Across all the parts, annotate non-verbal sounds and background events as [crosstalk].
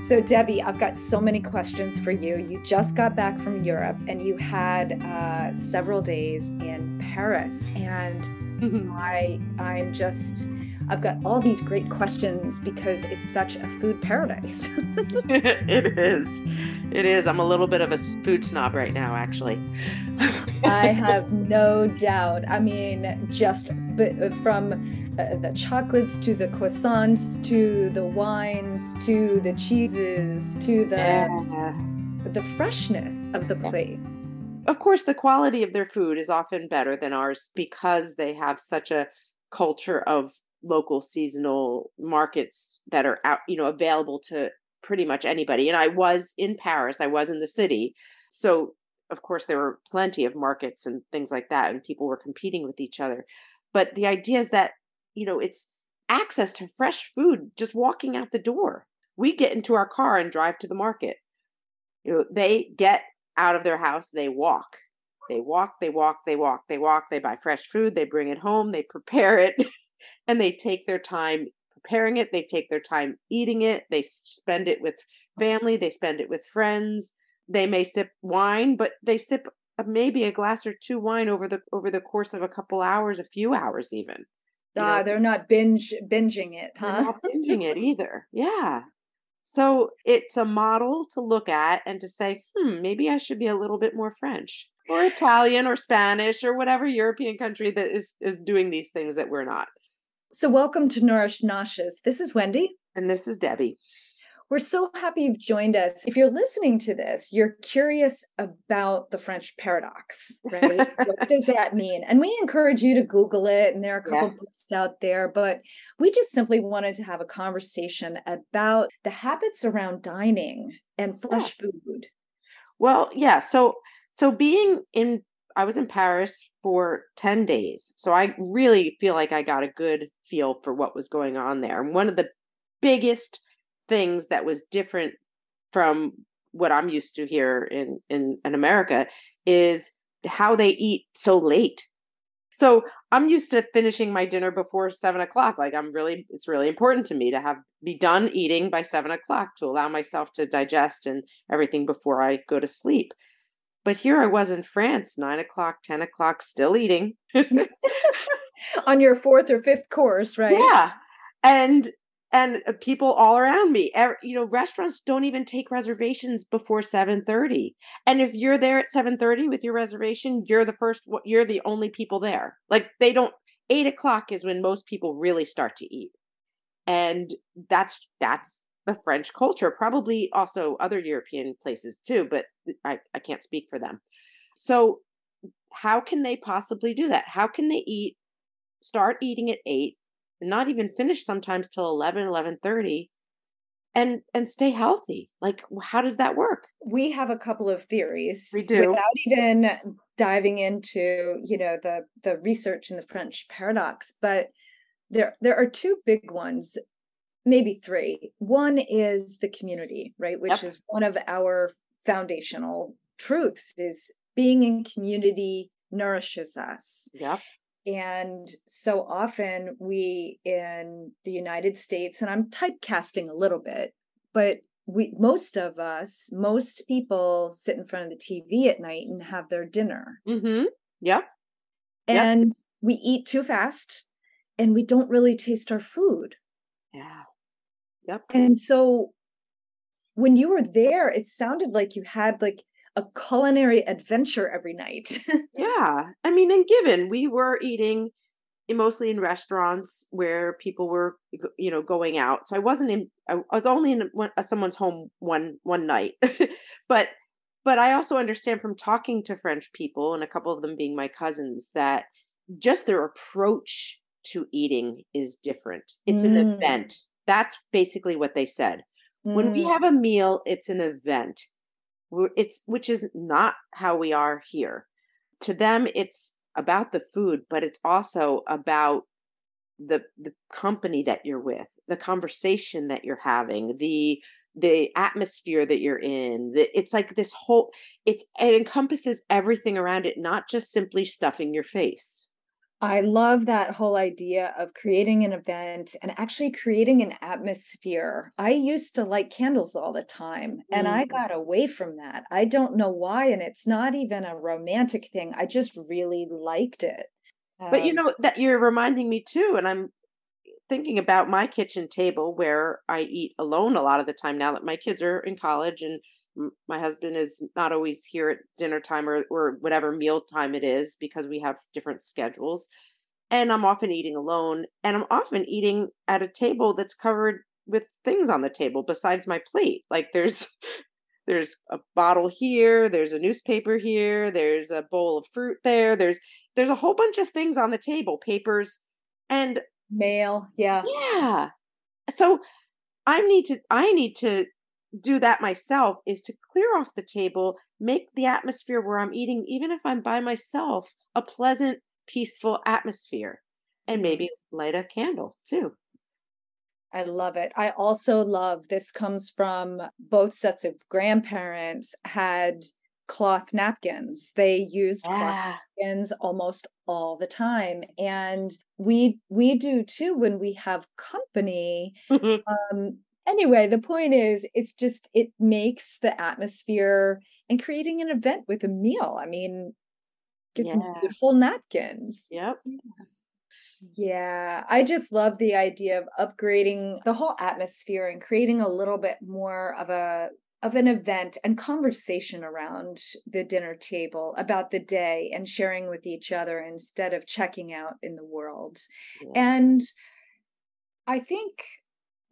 So, Debbie, I've got so many questions for you. You just got back from Europe and you had uh, several days in Paris, and I, I'm just, I've got all these great questions because it's such a food paradise. [laughs] [laughs] it is. It is. I'm a little bit of a food snob right now, actually. [laughs] I have no doubt. I mean, just from uh, the chocolates to the croissants to the wines to the cheeses to the yeah. the freshness of the plate. Of course, the quality of their food is often better than ours because they have such a culture of local seasonal markets that are out, you know, available to pretty much anybody. And I was in Paris, I was in the city. So of course, there were plenty of markets and things like that, and people were competing with each other. But the idea is that, you know, it's access to fresh food just walking out the door. We get into our car and drive to the market. You know, they get out of their house, they walk. They walk, they walk, they walk, they walk, they buy fresh food, they bring it home, they prepare it, [laughs] and they take their time preparing it, they take their time eating it, they spend it with family, they spend it with friends they may sip wine, but they sip maybe a glass or two wine over the over the course of a couple hours, a few hours even. Ah, they're not binge binging it, huh? not binging it [laughs] either. Yeah. So it's a model to look at and to say, hmm, maybe I should be a little bit more French or Italian or Spanish or whatever European country that is is doing these things that we're not. So welcome to Nourish Noshes. This is Wendy. And this is Debbie. We're so happy you've joined us. If you're listening to this, you're curious about the French paradox, right? [laughs] what does that mean? And we encourage you to Google it, and there are a couple yeah. books out there, but we just simply wanted to have a conversation about the habits around dining and fresh yeah. food. Well, yeah. So, so being in I was in Paris for 10 days. So I really feel like I got a good feel for what was going on there. And one of the biggest things that was different from what I'm used to here in in, in America is how they eat so late. So I'm used to finishing my dinner before seven o'clock. Like I'm really, it's really important to me to have be done eating by seven o'clock to allow myself to digest and everything before I go to sleep. But here I was in France, nine o'clock, ten o'clock, still eating. [laughs] On your fourth or fifth course, right? Yeah. And and uh, people all around me you know restaurants don't even take reservations before 7:30 and if you're there at 7:30 with your reservation you're the first you're the only people there like they don't 8 o'clock is when most people really start to eat and that's that's the french culture probably also other european places too but i, I can't speak for them. So how can they possibly do that? How can they eat start eating at 8 and not even finish sometimes till 11 11:30 and and stay healthy? Like how does that work? We have a couple of theories. We do. Without even diving into you know the the research in the french paradox but there there are two big ones maybe three one is the community right which yep. is one of our foundational truths is being in community nourishes us yep and so often we in the United States, and I'm typecasting a little bit, but we most of us, most people sit in front of the TV at night and have their dinner. Mm-hmm. Yeah. And yep. we eat too fast and we don't really taste our food. Yeah. Yep. And so when you were there, it sounded like you had like a culinary adventure every night. [laughs] yeah. I mean, and given we were eating mostly in restaurants where people were you know going out so i wasn't in i was only in one, uh, someone's home one one night [laughs] but but i also understand from talking to french people and a couple of them being my cousins that just their approach to eating is different it's mm. an event that's basically what they said mm. when we mm. have a meal it's an event it's which is not how we are here to them it's about the food but it's also about the the company that you're with the conversation that you're having the the atmosphere that you're in the, it's like this whole it's it encompasses everything around it not just simply stuffing your face I love that whole idea of creating an event and actually creating an atmosphere. I used to light candles all the time and I Mm. got away from that. I don't know why. And it's not even a romantic thing. I just really liked it. But you Um, know that you're reminding me too, and I'm thinking about my kitchen table where I eat alone a lot of the time now that my kids are in college and my husband is not always here at dinner time or, or whatever meal time it is because we have different schedules. And I'm often eating alone and I'm often eating at a table that's covered with things on the table besides my plate. Like there's [laughs] there's a bottle here, there's a newspaper here, there's a bowl of fruit there, there's there's a whole bunch of things on the table, papers. And mail Yeah. yeah. So I need to I need to do that myself is to clear off the table, make the atmosphere where I'm eating even if I'm by myself a pleasant, peaceful atmosphere and maybe light a candle too. I love it. I also love this comes from both sets of grandparents had cloth napkins. They used cloth napkins almost all the time. And we we do too when we have company. [laughs] Um anyway, the point is it's just it makes the atmosphere and creating an event with a meal. I mean, get some beautiful napkins. Yep. Yeah, I just love the idea of upgrading the whole atmosphere and creating a little bit more of a of an event and conversation around the dinner table about the day and sharing with each other instead of checking out in the world. Yeah. And I think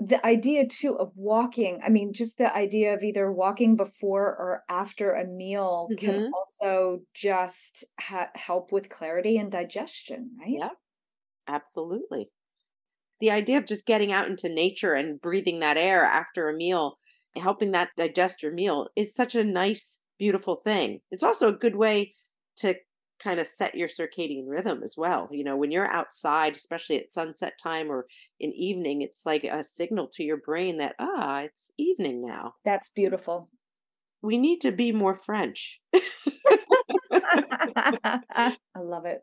the idea too of walking, I mean, just the idea of either walking before or after a meal can Mhm. also just ha- help with clarity and digestion, right? yeah Absolutely. The idea of just getting out into nature and breathing that air after a meal, helping that digest your meal is such a nice, beautiful thing. It's also a good way to kind of set your circadian rhythm as well. You know, when you're outside, especially at sunset time or in evening, it's like a signal to your brain that, ah, it's evening now. That's beautiful. We need to be more French. [laughs] [laughs] I love it.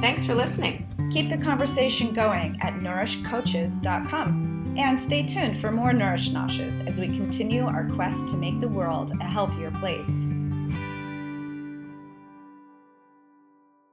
Thanks for listening. Keep the conversation going at nourishcoaches.com. And stay tuned for more Nourish Noshes as we continue our quest to make the world a healthier place.